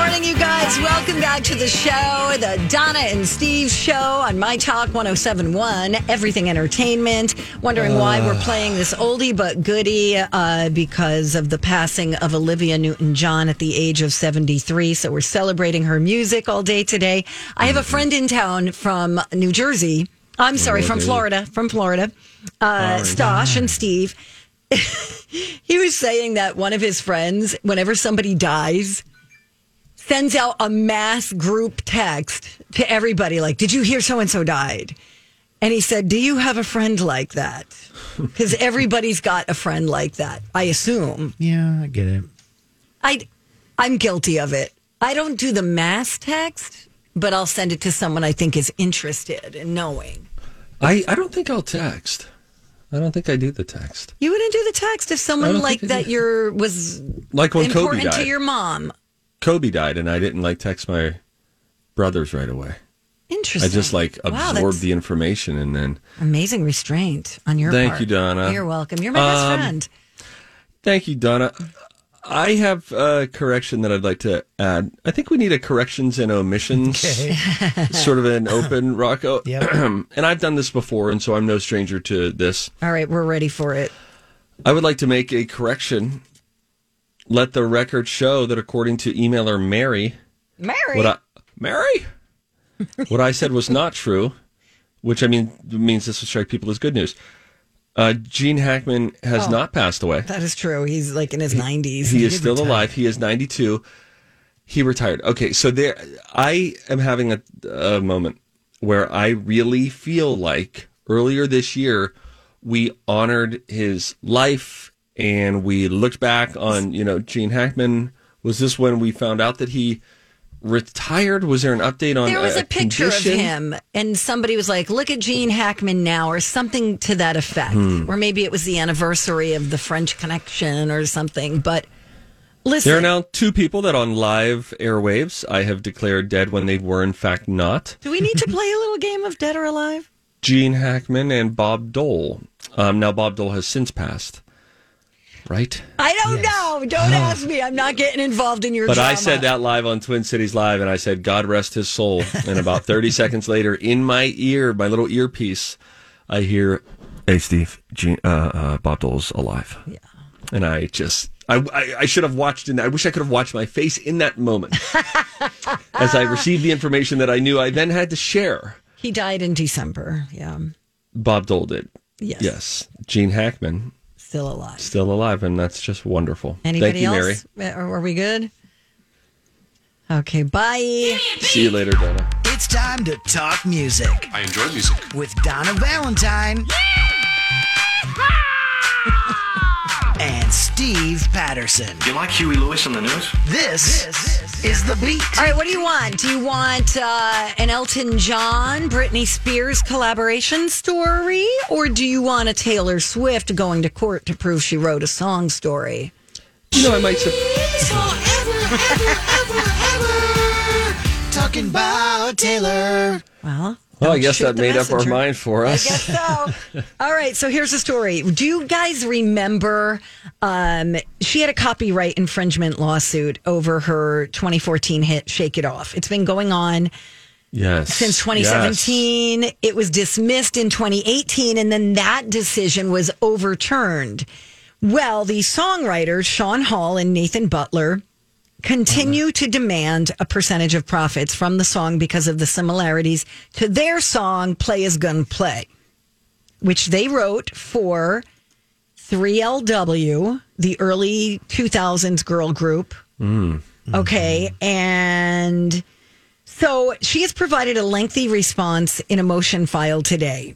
Good morning, you guys. Welcome back to the show, the Donna and Steve show on My Talk 1071, Everything Entertainment. Wondering why we're playing this oldie but goodie uh, because of the passing of Olivia Newton John at the age of 73. So we're celebrating her music all day today. I have a friend in town from New Jersey. I'm sorry, from Florida. From Florida. Uh, Stosh and Steve. he was saying that one of his friends, whenever somebody dies, sends out a mass group text to everybody like, Did you hear so and so died? And he said, Do you have a friend like that? Because everybody's got a friend like that, I assume. Yeah, I get it. I, I'm guilty of it. I don't do the mass text, but I'll send it to someone I think is interested in knowing. I, I don't think I'll text. I don't think I do the text. You wouldn't do the text if someone like that do. your was Like when Kobe important died. to your mom. Kobe died, and I didn't like text my brothers right away. Interesting. I just like Wow, absorbed that's the information and then. amazing restraint on your part. Thank part. you, Donna. You're welcome. You're my best Um, friend. Thank you, Donna. I have a correction that I'd like to add. I think we need a corrections and omissions, okay. sort of an open Rocco. Yep. and I've done this before, and so I'm no stranger to this. All right, we're ready for it. I would like to make a correction. Let the record show that according to emailer Mary, Mary. what I Mary, what I said was not true, which I mean means this will strike people as good news. Uh, Gene Hackman has Oh. not passed away. that is true. He's like in his 90s. He is still alive. He is 92. He retired. Okay, so there, I am having a, a moment where I really feel like earlier this year we honored his life and we looked back on, you know, Gene Hackman. Was this when we found out that he retired? Was there an update on There was a, picture condition? of him, and somebody was like, "Look at Gene Hackman now," or something to that effect. Hmm. Or maybe it was the anniversary of the French Connection or something. But listen, There are now two people that on live airwaves I have declared dead when they were in fact not. do we need to play a little game of Dead or Alive? Gene Hackman and Bob Dole. Um, now, Bob Dole has since passed, right? I don't know. Don't ask me. I'm not getting involved in your. But I said that live on Twin Cities Live, and I said, God rest his soul. And about 30 seconds later, in my ear, my little earpiece, I hear, Hey, Steve, Gene, uh, uh, Bob Dole's alive. Yeah. And I just. I, I, I should have watched, and I wish I could have watched my face in that moment as I received the information that I knew I then had to share. He died in December. Yeah, Bob Dole did. Yes. Yes. Gene Hackman, still alive. still alive, and that's just wonderful. Anybody Thank you, else? Uh, Are, are we good? Okay, bye. See you later, Donna. It's time to talk music I enjoy music. with Donna Valentine and Steve Patterson. You like Huey Lewis and the News? This, is the beat. All right, what do you want? Do you want uh, an Elton John, Britney Spears collaboration story, or do you want a Taylor Swift going to court to prove she wrote a song story? You know, I might. Su- Talking about Taylor. Well, well, I guess that made up our mind for us. I guess so. All right, so here's the story. Do you guys remember? Um, she had a copyright infringement lawsuit over her 2014 hit "Shake It Off." It's been going on Yes. since 2017. It was dismissed in 2018, and then that decision was overturned. Well, the songwriters Sean Hall and Nathan Butler continue to demand a percentage of profits from the song because of the similarities to their song "Playas Gon' Play," which they wrote for 3LW, the early 2000s girl group. Mm. Okay. And so she has provided a lengthy response in a motion filed today.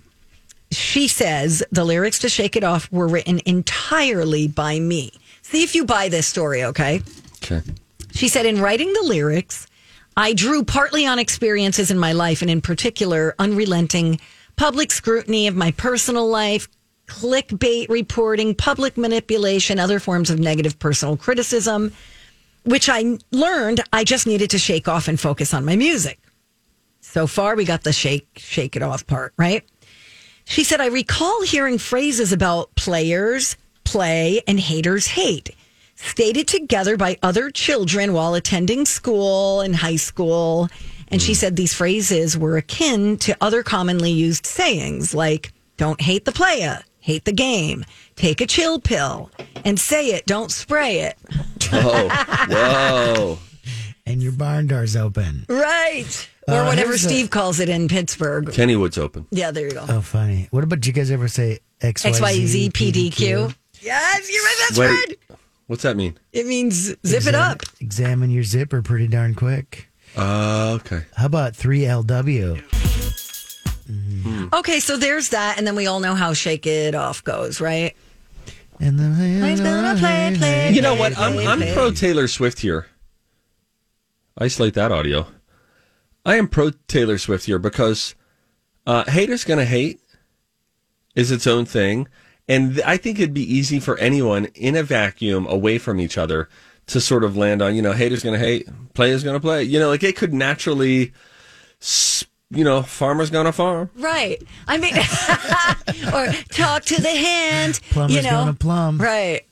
She says the lyrics to Shake It Off were written entirely by me. See if you buy this story, okay? Okay. She said, in writing the lyrics, I drew partly on experiences in my life and, in particular, unrelenting public scrutiny of my personal life, clickbait reporting, public manipulation, other forms of negative personal criticism, which I learned I just needed to shake off and focus on my music. So far, we got the shake, shake it off part, right? She said, I recall hearing phrases about players play and haters hate, stated together by other children while attending school and high school. And she said these phrases were akin to other commonly used sayings like, don't hate the player, hate the game, take a chill pill, and say it, don't spray it. Oh, whoa. And your barn door's open. Right. Or Uh, whatever here's a- Steve calls it in Pittsburgh. Kennywood's open. Yeah, there you go. Oh, funny. What about, did you guys ever say XYZ, XYZ PDQ. Yes, you're right. That's Wait, right. What's that mean? It means zip it up. Examine your zipper pretty darn quick. Uh, okay. How about 3LW? Okay, so there's that, and then we all know how "Shake It Off" goes, right? And the Play's gonna play, play, You know what? I'm I'm pro Taylor Swift here. Isolate that audio. I am pro Taylor Swift here because uh, haters gonna hate is its own thing, and th- I think it'd be easy for anyone in a vacuum away from each other to sort of land on. You know, haters gonna hate, players gonna play. You know, like it could naturally. s- You know, farmer's gonna farm. Right. I mean, or talk to the hand. Plumber's you know, gonna plumb. Right.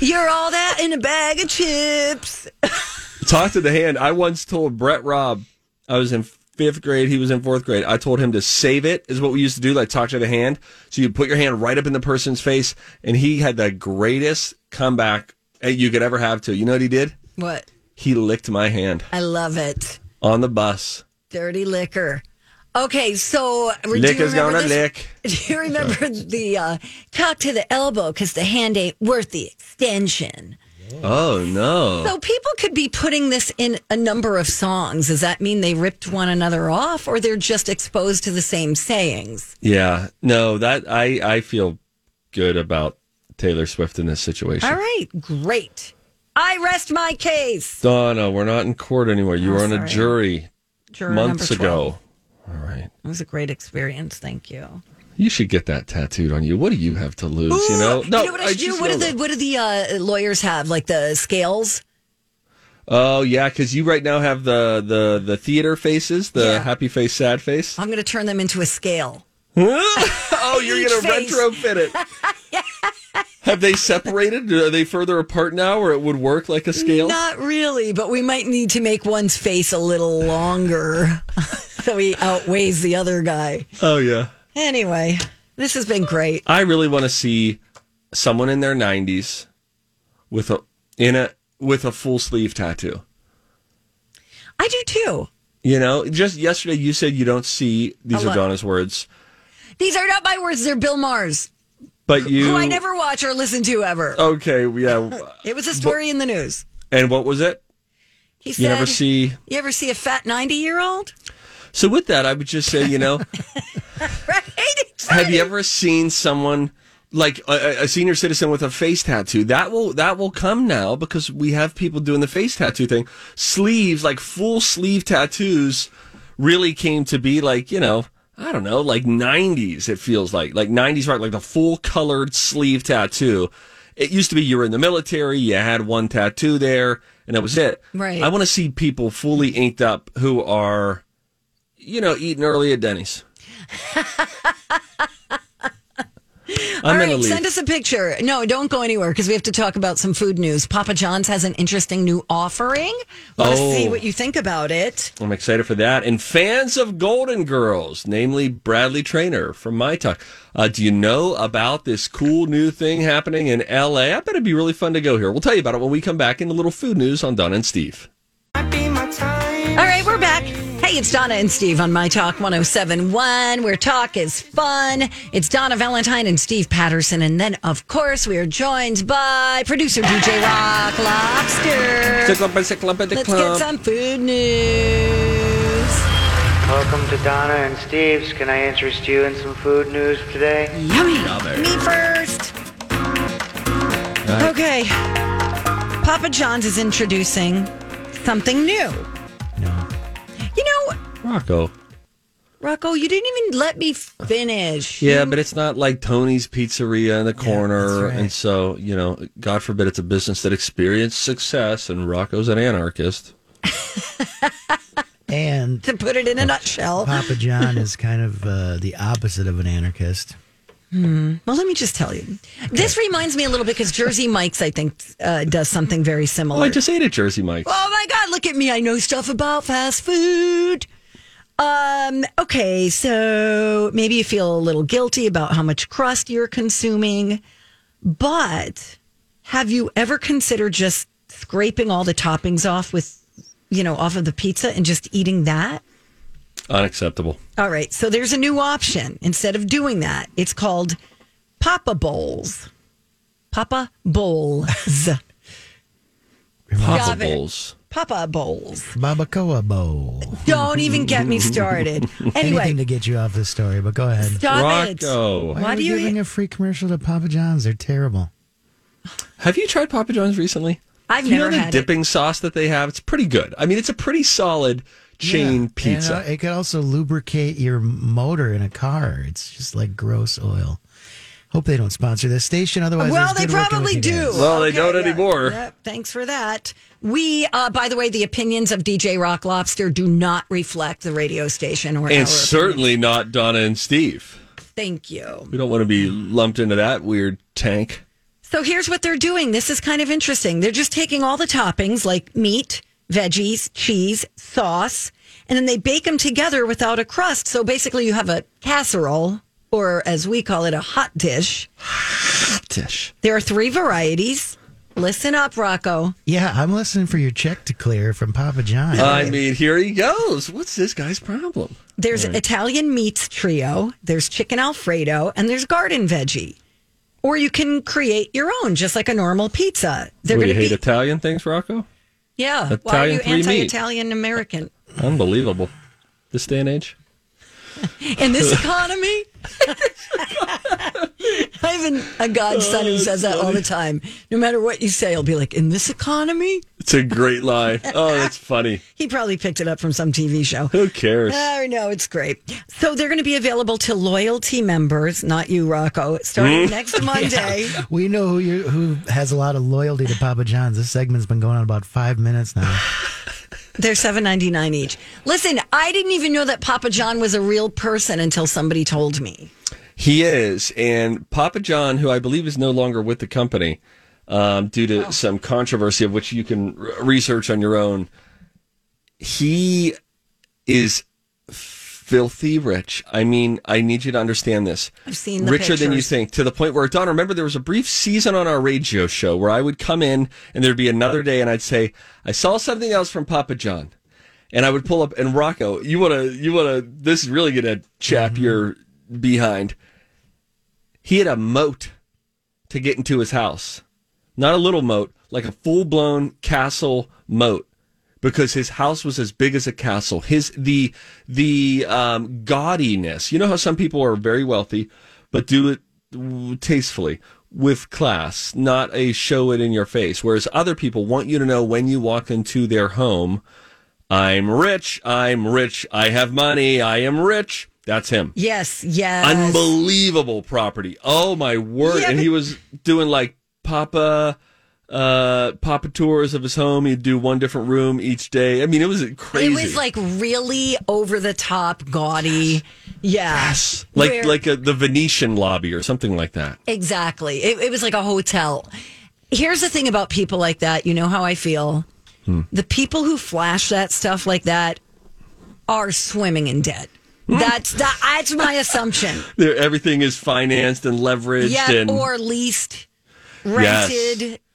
You're all that in a bag of chips. Talk to the hand. I once told Brett Robb, I was in fifth grade, he was in fourth grade. I told him to save it, is what we used to do, like talk to the hand. So you put your hand right up in the person's face, and he had the greatest comeback you could ever have to. You know what he did? What? He licked my hand I love it. on the bus. Dirty liquor. Okay, so Liquor's remember gonna this? lick. Do you remember the uh, talk to the elbow because the hand ain't worth the extension? Oh, no. So people could be putting this in a number of songs. Does that mean they ripped one another off, or they're just exposed to the same sayings? Yeah. No, that I, I feel good about Taylor Swift in this situation. All right, great. I rest my case. Donna, we're not in court anymore. You Oh, were on a sorry. jury Juror months number 12. ago. All right. It was a great experience. Thank you. You should get that tattooed on you. What do you have to lose? you know? you know what I should do? What do the what do the uh, lawyers have? Like the scales? Oh yeah, because you right now have the the the theater faces, the Yeah. happy face, sad face. I'm going to turn them into a scale. oh, you're gonna face. retrofit it. Have they separated? Are they further apart now, or it would work like a scale? Not really, but we might need to make one's face a little longer so he outweighs the other guy. Oh yeah. Anyway, this has been great. I really want to see someone in their 90s with a in a with a full sleeve tattoo. I do too. You know, just yesterday you said you don't see these are. Donna's words, These are not my words, they're Bill Maher's, but you who I never watch or listen to ever. Okay, yeah. It was a story in the news. And what was it? He said, You never see You ever see a fat 90 year old? So with that, I would just say, you know, Right? Have you ever seen someone like a, a senior citizen with a face tattoo? That will that will come now because we have people doing the face tattoo thing. Sleeves, like full sleeve tattoos, really came to be like you know. I don't know, like 90s, it feels like. Like 90s, right? Like the full colored sleeve tattoo. It used to be you were in the military, you had one tattoo there, and that was it. Right. I want to see people fully inked up who are, you know, eating early at Denny's. I'm All leave. send us a picture. No, don't go anywhere because we have to talk about some food news. Papa John's has an interesting new offering. Want to Oh. see what you think about it? I'm excited for that. And fans of Golden Girls, namely Bradley Trainer from My Talk, uh, do you know about this cool new thing happening in LA? I bet it'd be really fun to go here. We'll tell you about it when we come back in a little food news on Don and Steve. All right, we're back. Hey, It's Donna and Steve on My Talk 1071, where talk is fun. It's Donna Valentine and Steve Patterson. And then, of course, we are joined by producer DJ Rock Lobster. Let's get some food news. Welcome to Donna and Steve's. Can I interest you in some food news today? Yummy. Me first. Okay. Papa John's is introducing something new. No. You know, Rocco. Rocco, you didn't even let me finish. Yeah, but it's not like Tony's Pizzeria in the corner. that's right. And so, you know, God forbid it's a business that experienced success and Rocco's an anarchist. And To put it in a nutshell. Papa John is kind of uh, the opposite of an anarchist. Well, let me just tell you. This reminds me a little bit because Jersey Mike's, I think, uh, does something very similar. Oh, I just ate at Jersey Mike's. Oh my God, look at me. I know stuff about fast food. Um, okay, so maybe you feel a little guilty about how much crust you're consuming, but have you ever considered just scraping all the toppings off with, you know, off of the pizza and just eating that? Unacceptable. All right, so there's a new option. Instead of doing that, it's called Papa Bowls. Papa Bowls. Papa. Bowls. Papa Bowls. Babacoa bowl. Don't even get me started. Anyway, Anything to get you off the story, but go ahead. stop it. Why Why are do we you giving a free commercial to Papa John's? They're terrible. Have you tried Papa John's recently? I've you never know the had it. dipping sauce that they have? It's pretty good. I mean, it's a pretty solid chain Yeah. pizza. And, uh, it could also lubricate your motor in a car. It's just like gross oil. Hope they don't sponsor this station. Otherwise, Well, they probably do. guys. Well, they don't yeah. anymore. Yep, thanks for that. We, uh, by the way, the opinions of DJ Rock Lobster do not reflect the radio station or our and certainly not Donna and Steve. Thank you. We don't want to be lumped into that weird tank. So here's what they're doing. This is kind of interesting. They're just taking all the toppings like meat, veggies, cheese, sauce, and then they bake them together without a crust. So basically, you have a casserole, or as we call it, a hot dish. Tish. There are three varieties. Listen up, Rocco. Yeah, I'm listening for your check to clear from Papa John. I mean, here he goes. What's this guy's problem? There's Italian meats trio, there's chicken Alfredo, and there's garden veggie. Or you can create your own, just like a normal pizza. They're What, do you gonna hate be, Italian things, Rocco? yeah. Why are you anti-Italian American Unbelievable. This day and age. in this economy? I have an, a godson Oh, who says that all the time. No matter what you say, he'll be like, "In this economy." It's a great line. Oh, that's funny. He probably picked it up from some TV show. Who cares? I know it's great. So they're going to be available to loyalty members, not you, Rocco, starting Hmm? next Monday. we know who you who has a lot of loyalty to Papa John's. This segment's been going on about five minutes now. They're seven ninety nine each. Listen, I didn't even know that Papa John was a real person until somebody told me. He is. And Papa John, who I believe is no longer with the company um, due to some controversy of which you can r- research on your own, he is filthy rich. I mean, I need you to understand this. I've seen richer than you think to the point where Don, remember there was a brief season on our radio show where I would come in and there'd be another day and I'd say, I saw something else from Papa John. And I would pull up and Rocco, you wanna you wanna this is really gonna chap mm-hmm. your behind. He had a moat to get into his house. Not a little moat, like a full blown castle moat. Because his house was as big as a castle. His the the um, gaudiness. You know how some people are very wealthy, but do it tastefully with class, not a show it in your face. Whereas other people want you to know when you walk into their home, I'm rich, I'm rich, I have money, I am rich. That's him Yes, yes. unbelievable property. Oh my word! Yeah, and but- he was doing like Papa, uh, Papa tours of his home. He'd do one different room each day. I mean, it was crazy. It was like really over the top, gaudy. Yeah. like Where- like a, the Venetian lobby or something like that. Exactly. It, it was like a hotel. Here's the thing about people like that. You know how I feel. Hmm. The people who flash that stuff like that are swimming in debt. Hmm. That's that, that's my assumption. Everything is financed and leveraged. Yeah, and or leased, Yes.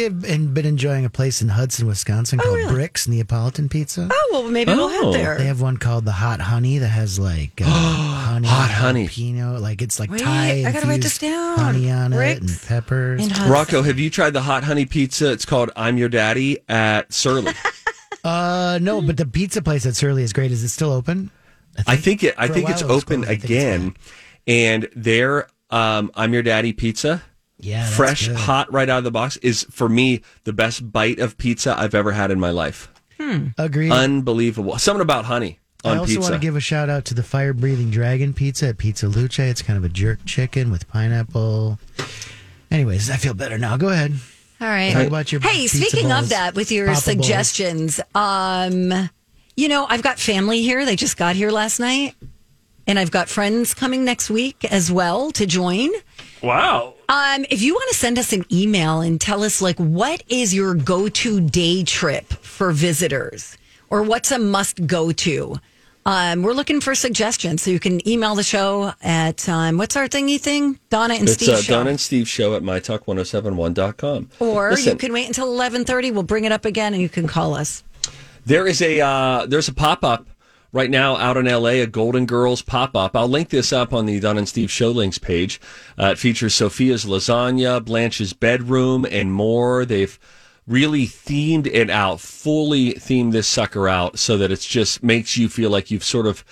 Have been been enjoying a place in Hudson, Wisconsin called Bricks Neapolitan Pizza. Oh, well, maybe we'll head Oh. there. They have one called the Hot Honey that has like uh, honey, Hot honey. jalapeno, like it's like Wait, Thai. I gotta write this down. Honey on it Bricks and peppers. in Rocco, have you tried the hot honey pizza? It's called I'm Your Daddy at Surly. uh, no, but the pizza place at Surly is great. Is it still open? I think it. I think while it's it open closed. I think it's again, and their um, I'm Your Daddy pizza, Yeah, fresh, good. hot, right out of the box, is for me the best bite of pizza I've ever had in my life. Agreed. Unbelievable. Something about honey I also pizza. want to give a shout out to the Fire Breathing Dragon Pizza at Pizza Luce. It's kind of a jerk chicken with pineapple. Anyways, I feel better now. Go ahead. All right. Talk about your Hey, pizza speaking balls, of that, with your suggestions, um, you know, I've got family here. They just got here last night, and I've got friends coming next week as well to join. Wow. Um, if you want to send us an email and tell us like what is your go-to day trip for visitors, or what's a must go to. Um, we're looking for suggestions, so you can email the show at um, what's our thingy thing, Donna and It's Steve uh, show. Don and Steve show at mytalk1071.com. or Listen, you can wait until eleven thirty. We'll bring it up again, and you can call us. There is a uh, there's a pop up right now out in LA, a Golden Girls pop up. I'll link this up on the Don and Steve Show links page. Uh, it features Sophia's lasagna, Blanche's bedroom, and more. They've really themed it out, fully themed this sucker out, so that it just makes you feel like you've sort of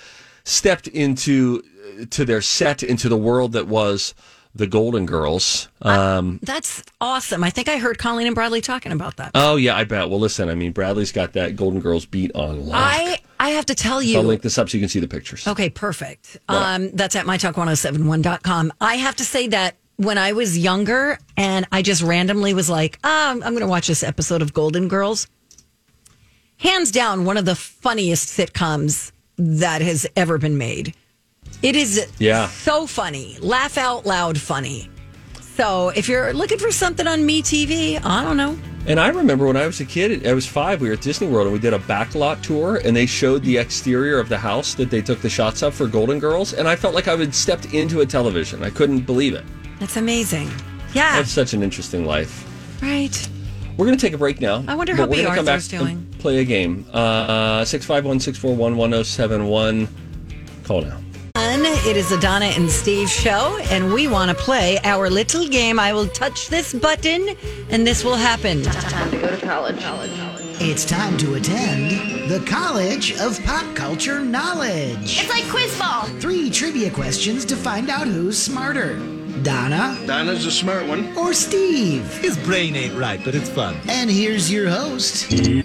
stepped into to their set into the world that was the Golden Girls. Um, That's awesome. I think I heard Colleen and Bradley talking about that. oh yeah, I bet. Well, listen, I mean, Bradley's got that Golden Girls beat on lock. I I have to tell you. I'll link this up so you can see the pictures. Okay, perfect. Um, that's at mytalk1071.com. I have to say that when I was younger and I just randomly was like, oh, I'm going to watch this episode of Golden Girls, hands down, one of the funniest sitcoms that has ever been made. It is Yeah. so funny, laugh out loud funny. So if you're looking for something on Me TV, I don't know. And I remember when I was a kid, I was five, we were at Disney World and we did a backlot tour and they showed the exterior of the house that they took the shots of for Golden Girls. And I felt like I had stepped into a television. I couldn't believe it. That's amazing. Yeah, That's such an interesting life. right. We're going to take a break now. I wonder how we're gonna come back doing. play a game. Uh, 651 641 1071. Call now. Fun. It is a Donna and Steve show, and we want to play our little game. I will touch this button, and this will happen. It's time to go to college. college, college. It's time to attend the College of Pop Culture Knowledge. It's like quiz ball. Three trivia questions to find out who's smarter Donna Dinah's a smart one. or Steve. His brain ain't right, but it's fun. And here's your host, See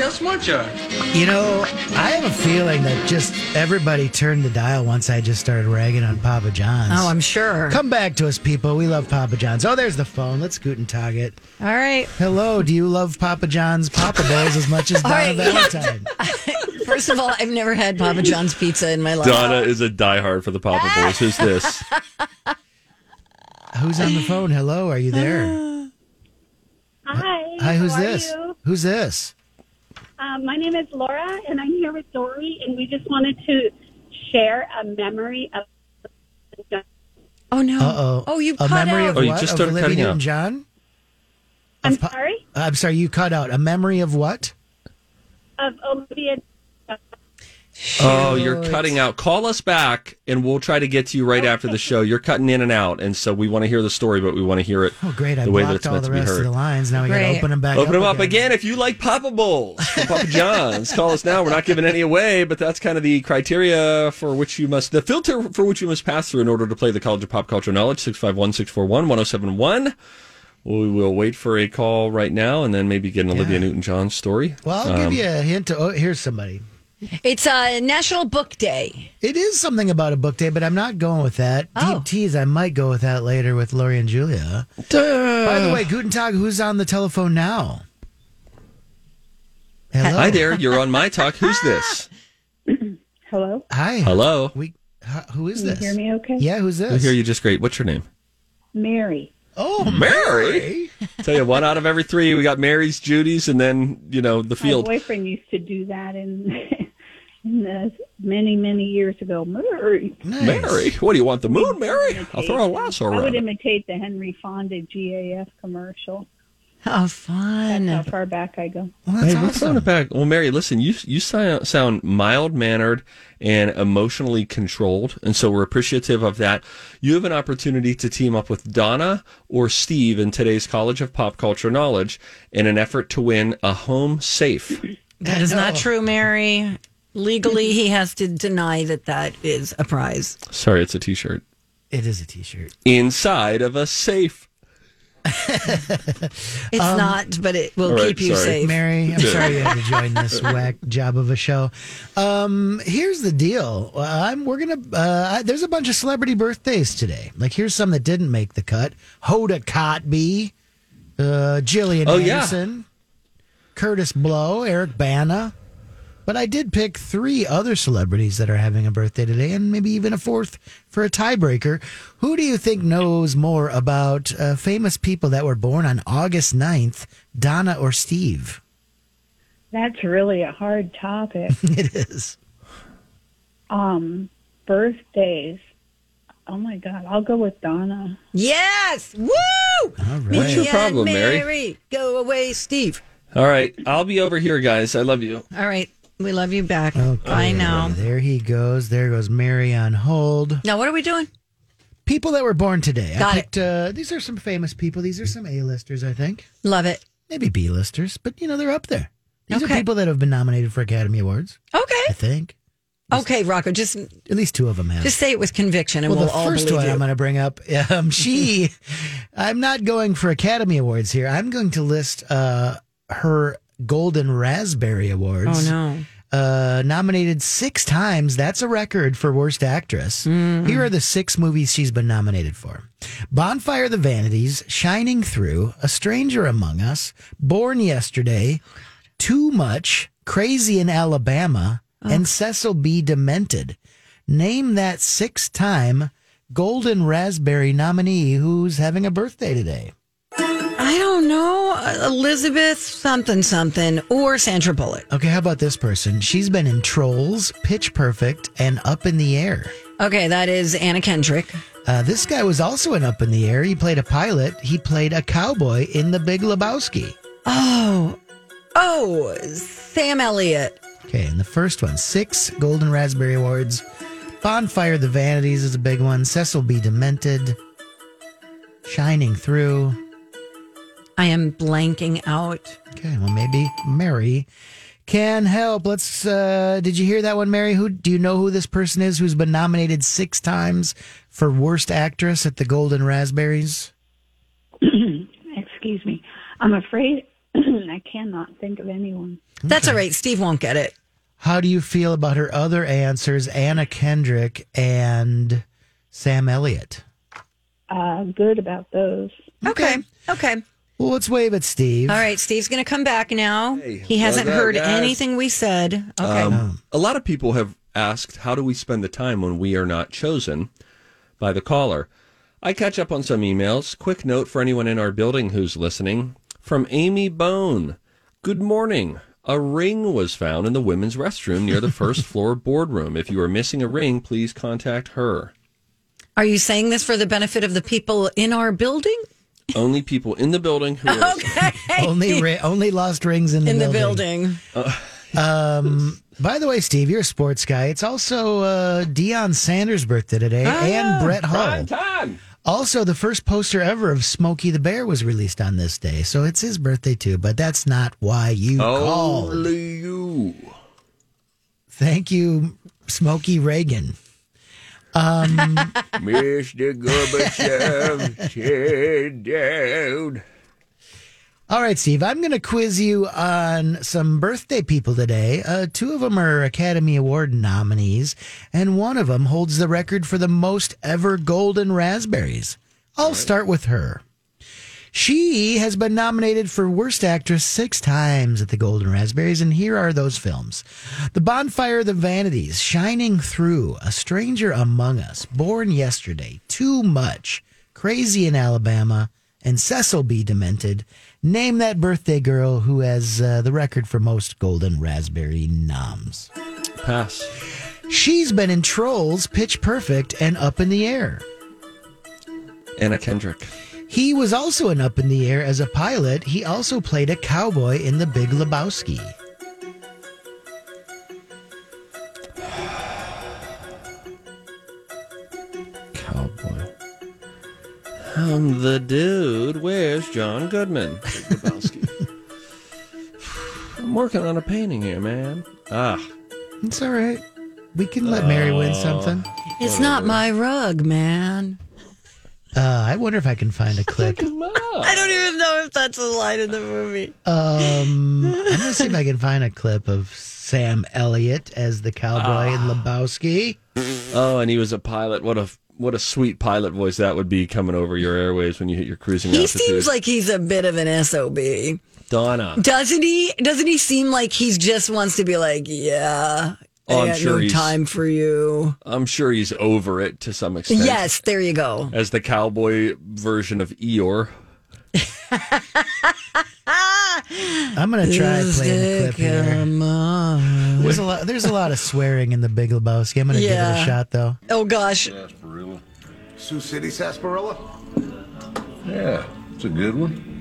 how smart you are. You know, I have a feeling that just everybody turned the dial once I just started ragging on Papa John's. Oh, I'm sure. Come back to us, people. We love Papa John's. Oh, there's the phone. Let's Guten Tag it. All right. Hello. Do you love Papa John's Papa Bowls as much as Donna right. Valentine? First of all, I've never had Papa John's pizza in my life. Donna is a diehard for the Papa Boys. Who's this? Who's on the phone? Hello. Are you there? Hi. Hi. Who's how are this? you? Who's this? Um, my name is Laura, and I'm here with Dory, and we just wanted to share a memory of. Oh no. Uh oh. Oh, you a cut memory out. of Oh, you what? just of started Olivia cutting out. Newton-John? I'm sorry, I'm sorry. You cut out a memory of what? of Olivia. Oh, you're cutting out. Call us back and we'll try to get to you right after the show. You're cutting in and out. And so we want to hear the story, but we want to hear it Oh, great! I the way that blocked it's all meant the to be rest of heard. the lines. Now we got to open them back. Open up them up again if you like Papa Bowls from Papa John's. Call us now. We're not giving any away, but that's kind of the criteria for which you must, the filter for which you must pass through in order to play the College of Pop Culture Knowledge, 651 641 1071. We will wait for a call right now and then maybe get an Olivia Newton John story. Well, I'll Um, give you a hint. To, oh, here's somebody. It's uh, National Book Day. It is something about a book day, but I'm not going with that. Oh. Deep tease, I might go with that later with Lori and Julia. By the way, Guten Tag, who's on the telephone now? Hello. Hi there. You're on my talk. Who's this? Hello? Hi. Hello. We, h- who is this? Can you hear me okay? Yeah, who's I this? hear you just great. What's your name? Mary. Oh, Mary. Tell you, one out of every three, we got Mary's, Judy's, and then you know the field. My field. boyfriend used to do that in, in the many, many years ago. Mary. Nice. Mary, what do you want? The moon, Mary? I'll throw a lasso I would imitate the Henry Fonda GAF commercial. How fun! That's how far back I go. Well, that's Hey, we're throwing awesome. back. Well, Mary, listen, you you sound, sound mild mannered and emotionally controlled, and so we're appreciative of that. You have an opportunity to team up with Donna or Steve in today's College of Pop Culture Knowledge in an effort to win a home safe. That is not true, Mary. Legally, he has to deny that that is a prize. Sorry, it's a T-shirt It is a T-shirt. inside of a safe. It's not, but it will All right, keep you sorry. safe. Mary, I'm sorry you had to join this whack job of a show. Um, here's the deal. Uh, I'm we're gonna. Uh, I- there's a bunch of celebrity birthdays today. Like here's some that didn't make the cut. Hoda Kotb, uh, Gillian Oh, yeah. Anderson, Kurtis Blow, Eric Bana. But I did pick three other celebrities that are having a birthday today, and maybe even a fourth for a tiebreaker. Who do you think knows more about uh, famous people that were born on August 9th, Donna or Steve? That's really a hard topic. it is. Um, birthdays. Oh my God, I'll go with Donna. Yes! Woo! All right. What's your problem, and Mary? Go away, Steve. All right, I'll be over here, guys. I love you. All right. We love you back. Okay. I know. There he goes. There goes Mary on hold. Now, what are we doing? People that were born today. Got I it. Uh, these are some famous people. These are some A-listers, I think. Love it. Maybe B-listers, but you know they're up there. These Okay. are people that have been nominated for Academy Awards. Okay. I think Okay, Rocco, just at least two of them have. just say it with conviction and well, we'll the all first believe one you. I'm going to bring up, um, she, I'm not going for Academy Awards here. I'm going to list uh, her Golden Raspberry Awards. Oh, no. Uh, nominated six times. That's a record for Worst Actress. Mm-hmm. Here are the six movies she's been nominated for Bonfire of the Vanities, Shining Through, A Stranger Among Us, Born Yesterday, Too Much, Crazy in Alabama, Oh. and Cecil B. Demented. Name that six time Golden Raspberry nominee who's having a birthday today. I don't know. Elizabeth something something or Sandra Bullock. Okay, how about this person? She's been in Trolls, Pitch Perfect, and Up in the Air. Okay, that is Anna Kendrick. Uh, this guy was also in Up in the Air. He played a pilot. He played a cowboy in The Big Lebowski. Oh, oh, Sam Elliott. Okay, and the first one, six Golden Raspberry Awards. Bonfire the Vanities is a big one. Cecil B. Demented. Shining Through. I am blanking out. Okay, well maybe Mary can help. Let's. uh Did you hear that one, Mary? Who do you know who this person is who's been nominated six times for worst actress at the Golden Raspberries? Excuse me. I'm afraid I cannot think of anyone. That's all right. Steve won't get it. How do you feel about her other answers, Anna Kendrick and Sam Elliott? Uh, good about those. Okay. Okay. Well, let's wave at Steve. All right. Steve's going to come back now. he hasn't what's up, heard guys? anything we said. Okay. Um, a lot of people have asked, how do we spend the time when we are not chosen by the caller? I catch up on some emails. Quick note for anyone in our building who's listening from Amy Bone. Good morning. A ring was found in the women's restroom near the first floor boardroom. If you are missing a ring, please contact her. Are you saying this for the benefit of the people in our building? Only people in the building who are Okay. only ri- only lost rings in the in the building. building. Um, by the way, Steve, you're a sports guy. It's also uh, Deion Sanders' birthday today, and Brett Hull. Prime time. Also, the first poster ever of Smokey the Bear was released on this day, so it's his birthday too. But that's not why you called. Only you. Thank you, Smokey Reagan. Um, Mr. Gorbachev, sit down. All right, Steve, I'm going to quiz you on some birthday people today. Uh, two of them are Academy Award nominees, and one of them holds the record for the most ever golden raspberries. I'll start with her. She has been nominated for Worst Actress six times at the Golden Raspberries, and here are those films The Bonfire of the Vanities, Shining Through, A Stranger Among Us, Born Yesterday, Too Much, Crazy in Alabama, and Cecil B. Demented. Name that birthday girl who has uh, the record for most Golden Raspberry noms. Pass. She's been in Trolls, Pitch Perfect, and Up in the Air. Anna Kendrick. He was also an Up in the Air as a pilot. He also played a cowboy in The Big Lebowski. Cowboy. I'm the dude. Where's John Goodman? Lebowski. I'm working on a painting here, man. Ah. It's all right. We can let Mary win something. It's not my rug, man. Uh, I wonder if I can find a clip. I don't even know if that's a line in the movie. Um, I'm going to see if I can find a clip of Sam Elliott as the cowboy in Lebowski. Oh, and he was a pilot. What a what a sweet pilot voice that would be coming over your airways when you hit your cruising He altitude. seems like he's a bit of an SOB. Donna. Doesn't he? Doesn't he seem like he just wants to be like, yeah, Oh, I I'm got sure no he's- time for you. I'm sure he's over it to some extent. Yes, there you go. As the cowboy version of Eeyore. I'm going to try playing the clip here. There's a lot. There's a lot of swearing in the Big Lebowski. I'm going to give it Yeah. a shot though. Oh gosh. Sarsaparilla. Sioux City sarsaparilla? Yeah, it's a good one.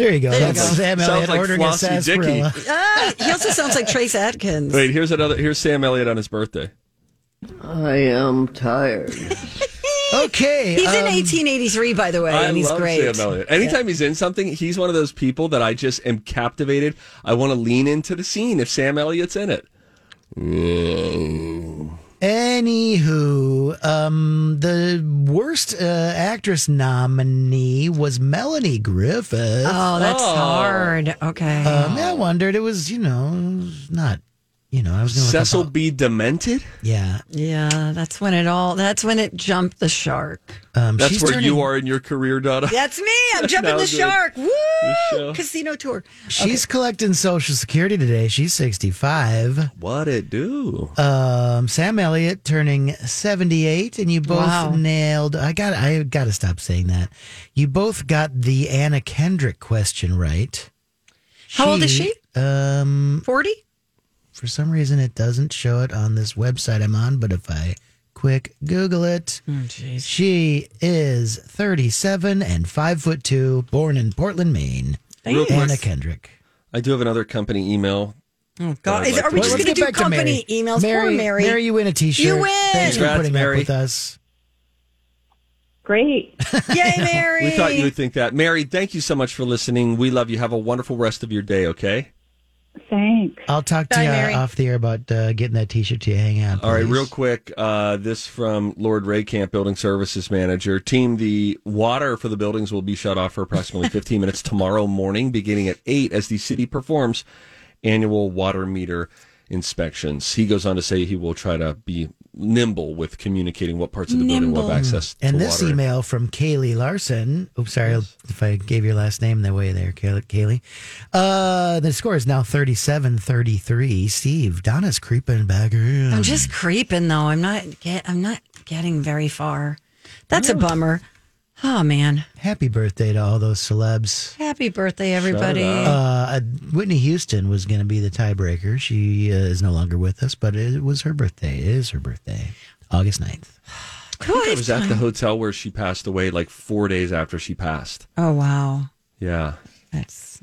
There you go. There you go. Sam Sounds Elliott like ordering a sarsaparilla. Dickey. Ah, he also sounds like Trace Atkins. Wait, here's another. Here's Sam Elliott on his birthday. I am tired. Okay. He's in um, 1883, by the way, I and he's love great. Sam Elliott. Anytime he's in something, he's one of those people that I just am captivated. I want to lean into the scene if Sam Elliott's in it. Whoa. Anywho, um, the worst uh, actress nominee was Melanie Griffith. Oh, that's hard. Okay. Um, I wondered. It was, you know, not, you know, I was going to Cecil B. Demented? Yeah. yeah, that's when it all. That's when it jumped the shark. Um, That's where turning- you are in your career, Donna. That's me. I'm jumping the shark. Woo! Casino tour. She's collecting Social Security today. She's 65. What it do? Um, Sam Elliott turning 78, and you both Wow. nailed. I got. I got to stop saying that. You both got the Anna Kendrick question right. How old is she? Um, 40? For some reason, it doesn't show it on this website I'm on. But if I quick Google it, Oh, she is 37 and five foot two, born in Portland, Maine. Real quick. Anna Kendrick. I do have another company email. Oh, God. Is, like are we just Let's going to do company emails? Mary, Poor Mary. Mary, you win a T-shirt. You win. Thanks for putting Mary. up with us. Great. Yay, Mary. We thought you would think that. Mary, thank you so much for listening. We love you. Have a wonderful rest of your day, okay? Thanks. I'll talk to Bye, you Mary. off the air about uh, getting that T-shirt to you. Hang out. All right, real quick. Uh, this from Lord Ray Camp, Building Services Manager. Team, the water for the buildings will be shut off for approximately 15 minutes tomorrow morning, beginning at 8 as the city performs annual water meter inspections. He goes on to say he will try to be nimble with communicating what parts of the building will have Nimble. access to And this water. email from Kaylee Larson. Oops, sorry if I gave your last name that way there, Kay- Kaylee. Uh, the score is now 37-33. Steve, Donna's creeping back in. I'm just creeping though. I'm not get. I'm not getting very far. That's a bummer. Oh man! Happy birthday to all those celebs. Happy birthday, everybody! Uh, Whitney Houston was going to be the tiebreaker. She uh, is no longer with us, but it was her birthday. It is her birthday, August 9th. I think I was at the hotel where she passed away like four days after she passed. Oh wow! Yeah. That's.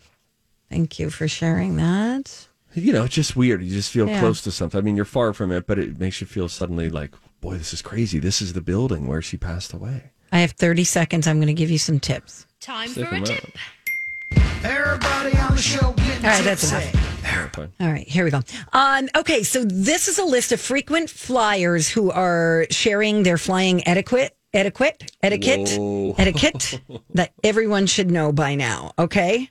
Thank you for sharing that. You know, it's just weird. You just feel Yeah. close to something. I mean, you're far from it, but it makes you feel suddenly like, boy, this is crazy. This is the building where she passed away. I have 30 seconds. I'm going to give you some tips. Time Stick 'em out. Everybody on the show getting All right, that's tipsy. enough. Yeah. All right, here we go. Um, okay, so this is a list of frequent flyers who are sharing their flying etiquette, etiquette, etiquette, Whoa. etiquette that everyone should know by now. Okay,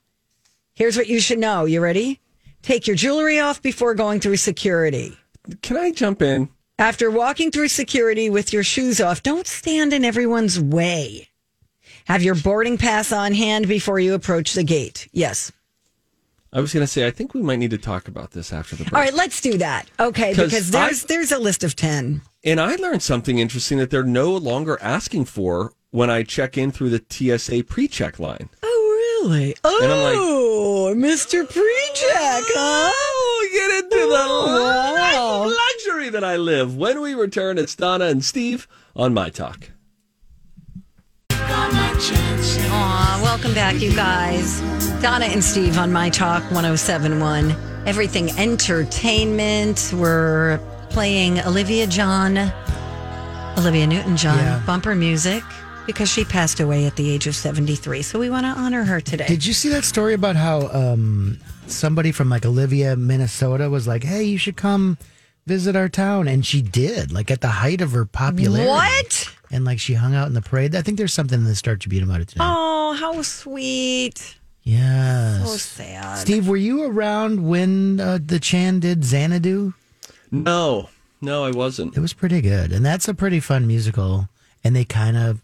Here's what you should know. You ready? Take your jewelry off before going through security. Can I jump in? After walking through security with your shoes off, don't stand in everyone's way. Have your boarding pass on hand before you approach the gate. Yes. I was going to say, I think we might need to talk about this after the break. All right, let's do that. Okay, because there's there's a list of 10. And I learned something interesting that they're no longer asking for when I check in through the TSA pre-check line. Oh, really? Oh, And I'm like- oh, Mr. Pre-check, huh? Get into the Wow. luxury that I live. When we return, it's Donna and Steve on My Talk. Aw, welcome back, you guys. Donna and Steve on My Talk 1071. Everything Entertainment. We're playing Olivia John, Olivia Newton John Yeah. bumper music because she passed away at the age of 73. So we want to honor her today. Did you see that story about how um, somebody from like Olivia, Minnesota was like, hey, you should come visit our town? And she did, like at the height of her popularity. What? And like she hung out in the parade. I think there's something in the Star Tribune about it today. Oh, how sweet. yes. So sad. Steve, were you around when uh, the Chan did Xanadu? No, no, I wasn't. It was pretty good. And that's a pretty fun musical. And they kind of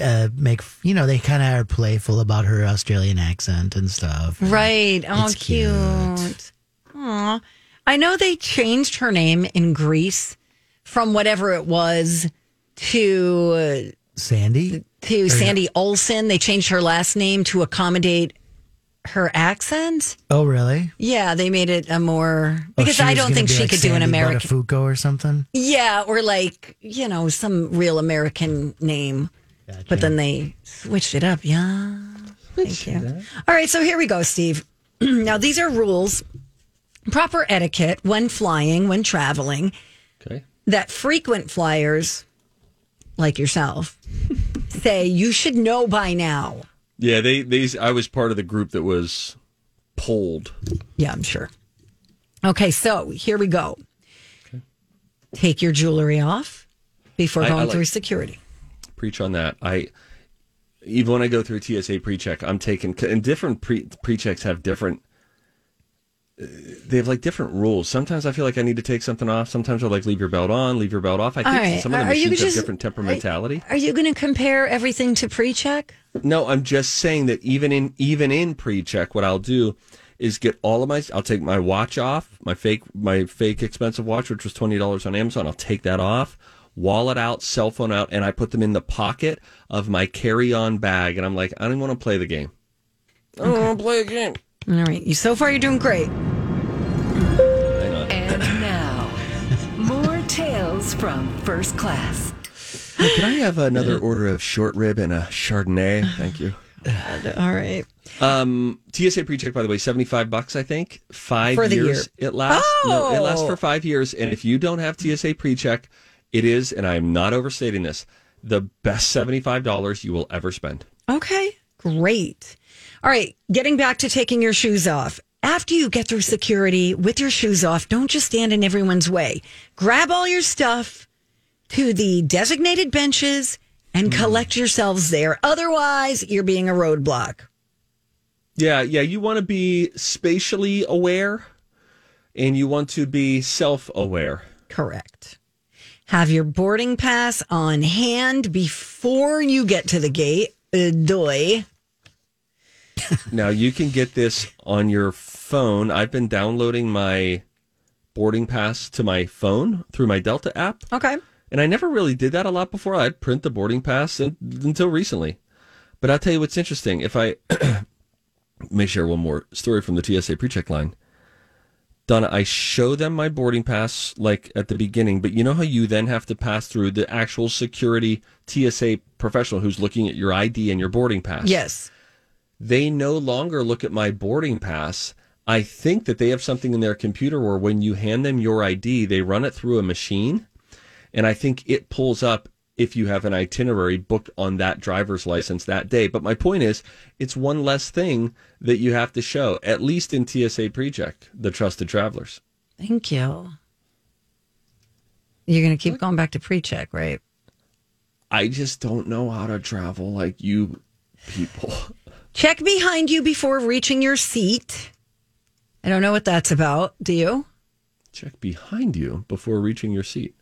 uh, make, you know, they kind of are playful about her Australian accent and stuff. Right. Oh, It's cute. Aw. I know they changed her name in Grease from whatever it was to Sandy? to Sandy Olsson. They changed her last name to accommodate her accent. Oh, really? Yeah, they made it a more Oh, because she I don't think she like could do an Sandy American. Buttafuoco or something. Yeah, or like you know some real American name, but then they switched it up. Yeah, thank you. All right, so here we go, Steve. now these are rules, proper etiquette when flying, when traveling, Okay. that frequent flyers like yourself say you should know by now. Yeah, they these I was part of the group that was polled. Yeah, I'm sure. Okay, so here we go. Take your jewelry off before I- I going like- through security. Preach on that. I even when I go through a TSA pre-check, I'm taking and different pre pre-checks have different. They have like different rules. Sometimes I feel like I need to take something off. Sometimes they're like leave your belt on, leave your belt off. I think right. some of the Are machines have just- different temperamentality. Are you going to compare everything to pre-check? No, I'm just saying that even in even in pre-check, what I'll do is get all of my. I'll take my watch off, my fake my fake expensive watch, which was twenty dollars on Amazon. I'll take that off, wallet out, cell phone out, and I put them in the pocket of my carry-on bag. And I'm like, I don't want to play the game. I don't want to play a game. All right. You so far you're doing great. And now, more tales from first class. Hey, can I have another order of short rib and a Chardonnay? Thank you. All right. Um, TSA pre-check, by the way, seventy-five bucks. I think five For the years. year. It lasts. No, it lasts Oh. for five years. And if you don't have TSA pre-check, it is, and I am not overstating this, the best seventy-five dollars you will ever spend. Okay. Great. All right. Getting back to taking your shoes off. After you get through security with your shoes off, don't just stand in everyone's way. Grab all your stuff to the designated benches and mm-hmm. collect yourselves there. Otherwise, you're being a roadblock. Yeah, yeah. You want to be spatially aware, and you want to be self-aware. Correct. Have your boarding pass on hand before you get to the gate. Uh, doy. now you can get this on your phone. I've been downloading my boarding pass to my phone through my Delta app. Okay. And I never really did that a lot before. I'd print the boarding pass un- until recently. But I'll tell you what's interesting. If I may share one more story from the TSA pre-check line. Donna, I show them my boarding pass like at the beginning, but you know how you then have to pass through the actual security TSA professional who's looking at your ID and your boarding pass. Yes. They no longer look at my boarding pass. I think that they have something in their computer where when you hand them your ID, they run it through a machine and I think it pulls up if you have an itinerary booked on that driver's license that day. But my point is, it's one less thing that you have to show, at least in TSA PreCheck, the trusted travelers. Thank you. You're going to keep going back to pre check, right? I just don't know how to travel like you people. Check behind you before reaching your seat. I don't know what that's about. Do you? Check behind you before reaching your seat.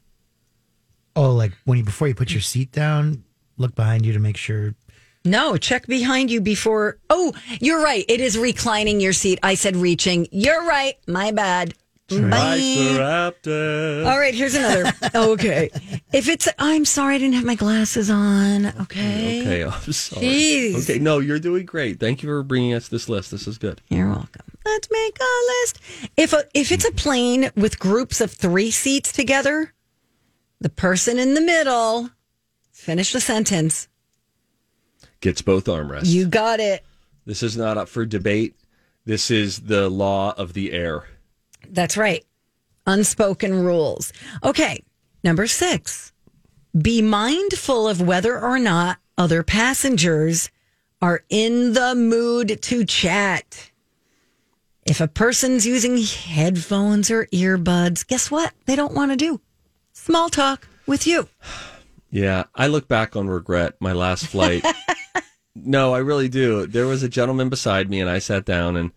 Oh, like when you before you put your seat down, look behind you to make sure. No, check behind you before. Oh, you're right. It is reclining your seat. I said reaching. You're right. My bad. Bye. Triceratops. All right, here's another. okay. If it's, I'm sorry, I didn't have my glasses on. Okay. Okay, I'm sorry. Jeez. Okay, no, you're doing great. Thank you for bringing us this list. This is good. You're welcome. Let's make a list. If a, if it's a plane with groups of three seats together, the person in the middle, finish the sentence. Gets both armrests. You got it. This is not up for debate. This is the law of the air. That's right. Unspoken rules. Okay. Number six, be mindful of whether or not other passengers are in the mood to chat. If a person's using headphones or earbuds, guess what? They don't want to do small talk with you. Yeah, I look back on regret my last flight. no, I really do. There was a gentleman beside me, and I sat down, and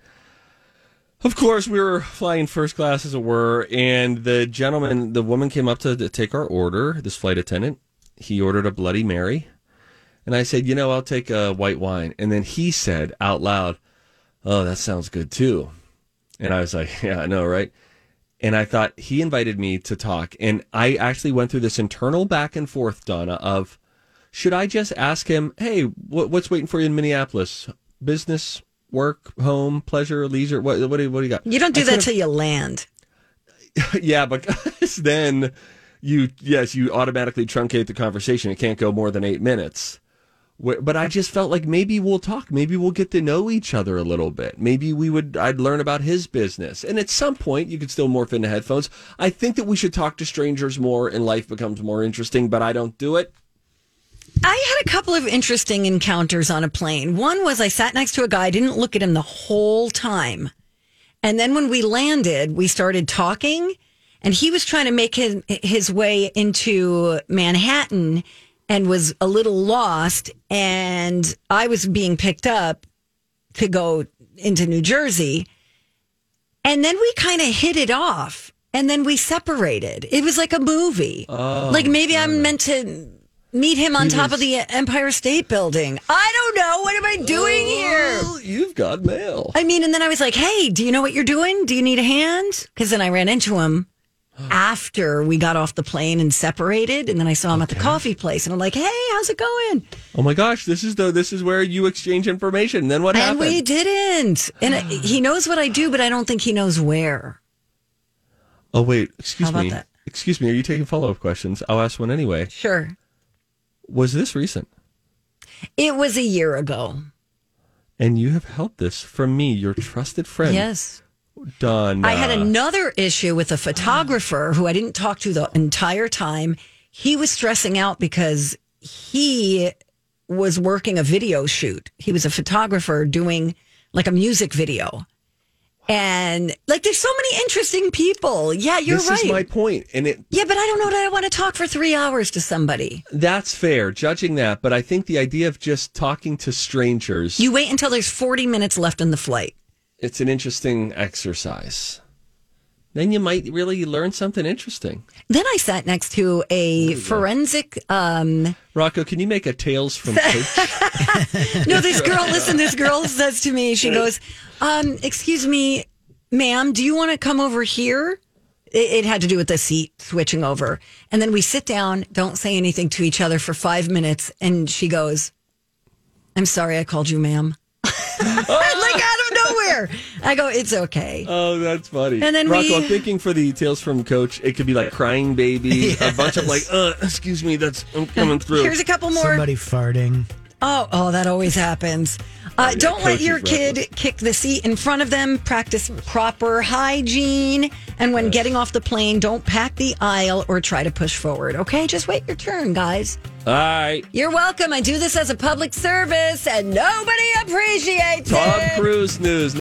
of course, we were flying first class as it were, and the gentleman, the woman came up to, to take our order. This flight attendant, he ordered a Bloody Mary, and I said, "You know, I'll take a white wine." And then he said out loud, "Oh, that sounds good too." And I was like, "Yeah, I know, right?" And I thought he invited me to talk, and I actually went through this internal back and forth, Donna, of should I just ask him, "Hey, what, what's waiting for you in Minneapolis? Business, work, home, pleasure, leisure? What what do you, what do you got?" You don't do I that till you land. yeah, because then you yes you automatically truncate the conversation. It can't go more than eight minutes. But I just felt like maybe we'll talk. Maybe we'll get to know each other a little bit. Maybe we would. I'd learn about his business, and at some point you could still morph into headphones. I think that we should talk to strangers more, and life becomes more interesting. But I don't do it. I had a couple of interesting encounters on a plane. One was I sat next to a guy, I didn't look at him the whole time. And then when we landed, we started talking, and he was trying to make his, his way into Manhattan and was a little lost. And I was being picked up to go into New Jersey. And then we kind of hit it off. And then we separated. It was like a movie. Oh, like maybe I'm meant to meet him on He top was- of the Empire State Building. I don't know. What am I doing here? Oh, You've got mail. I mean, and then I was like, hey, do you know what you're doing? Do you need a hand? Because then I ran into him after we got off the plane and separated. And then I saw him at the coffee place. And I'm like, hey, how's it going? Oh my gosh, this is the this is where you exchange information. Then what and happened? we didn't. And he knows what I do, but I don't think he knows where. oh wait, excuse me. that? Excuse me. Are you taking follow up questions? I'll ask one anyway. Sure. Was this recent? It was a year ago. And you have held this from me, your trusted friend. Yes. Done. I had another issue with a photographer who I didn't talk to the entire time. He was stressing out because he was working a video shoot. He was a photographer doing like a music video. And like there's so many interesting people. Yeah, you're this right. This is my point, and it yeah, but I don't know that I want to talk for three hours to somebody. that's fair, judging that. But I think the idea of just talking to strangers, You wait until there's 40 minutes left in the flight. It's an interesting exercise. Then you might really learn something interesting. Then I sat next to a forensic um Rocco, can you make a tales from Coach? no, this girl, listen, this girl says to me, she goes, um, excuse me, ma'am, do you want to come over here? It, it had to do with the seat switching over. And then we sit down, don't say anything to each other for five minutes. And she goes, I'm sorry I called you ma'am. like out of nowhere. I go, it's okay. Oh, that's funny. And then Rocco, we- I'm thinking for the tales from Coach, it could be like crying baby, a bunch of like, uh, excuse me, that's I'm coming through. Here's a couple more. Somebody farting. Oh, oh, that always happens. Uh, don't let your kid reckless. kick the seat in front of them. Practice proper hygiene. And when getting off the plane, don't pack the aisle or try to push forward. Okay, just wait your turn, guys. All right. You're welcome. I do this as a public service and nobody appreciates Tom it. Cruise news.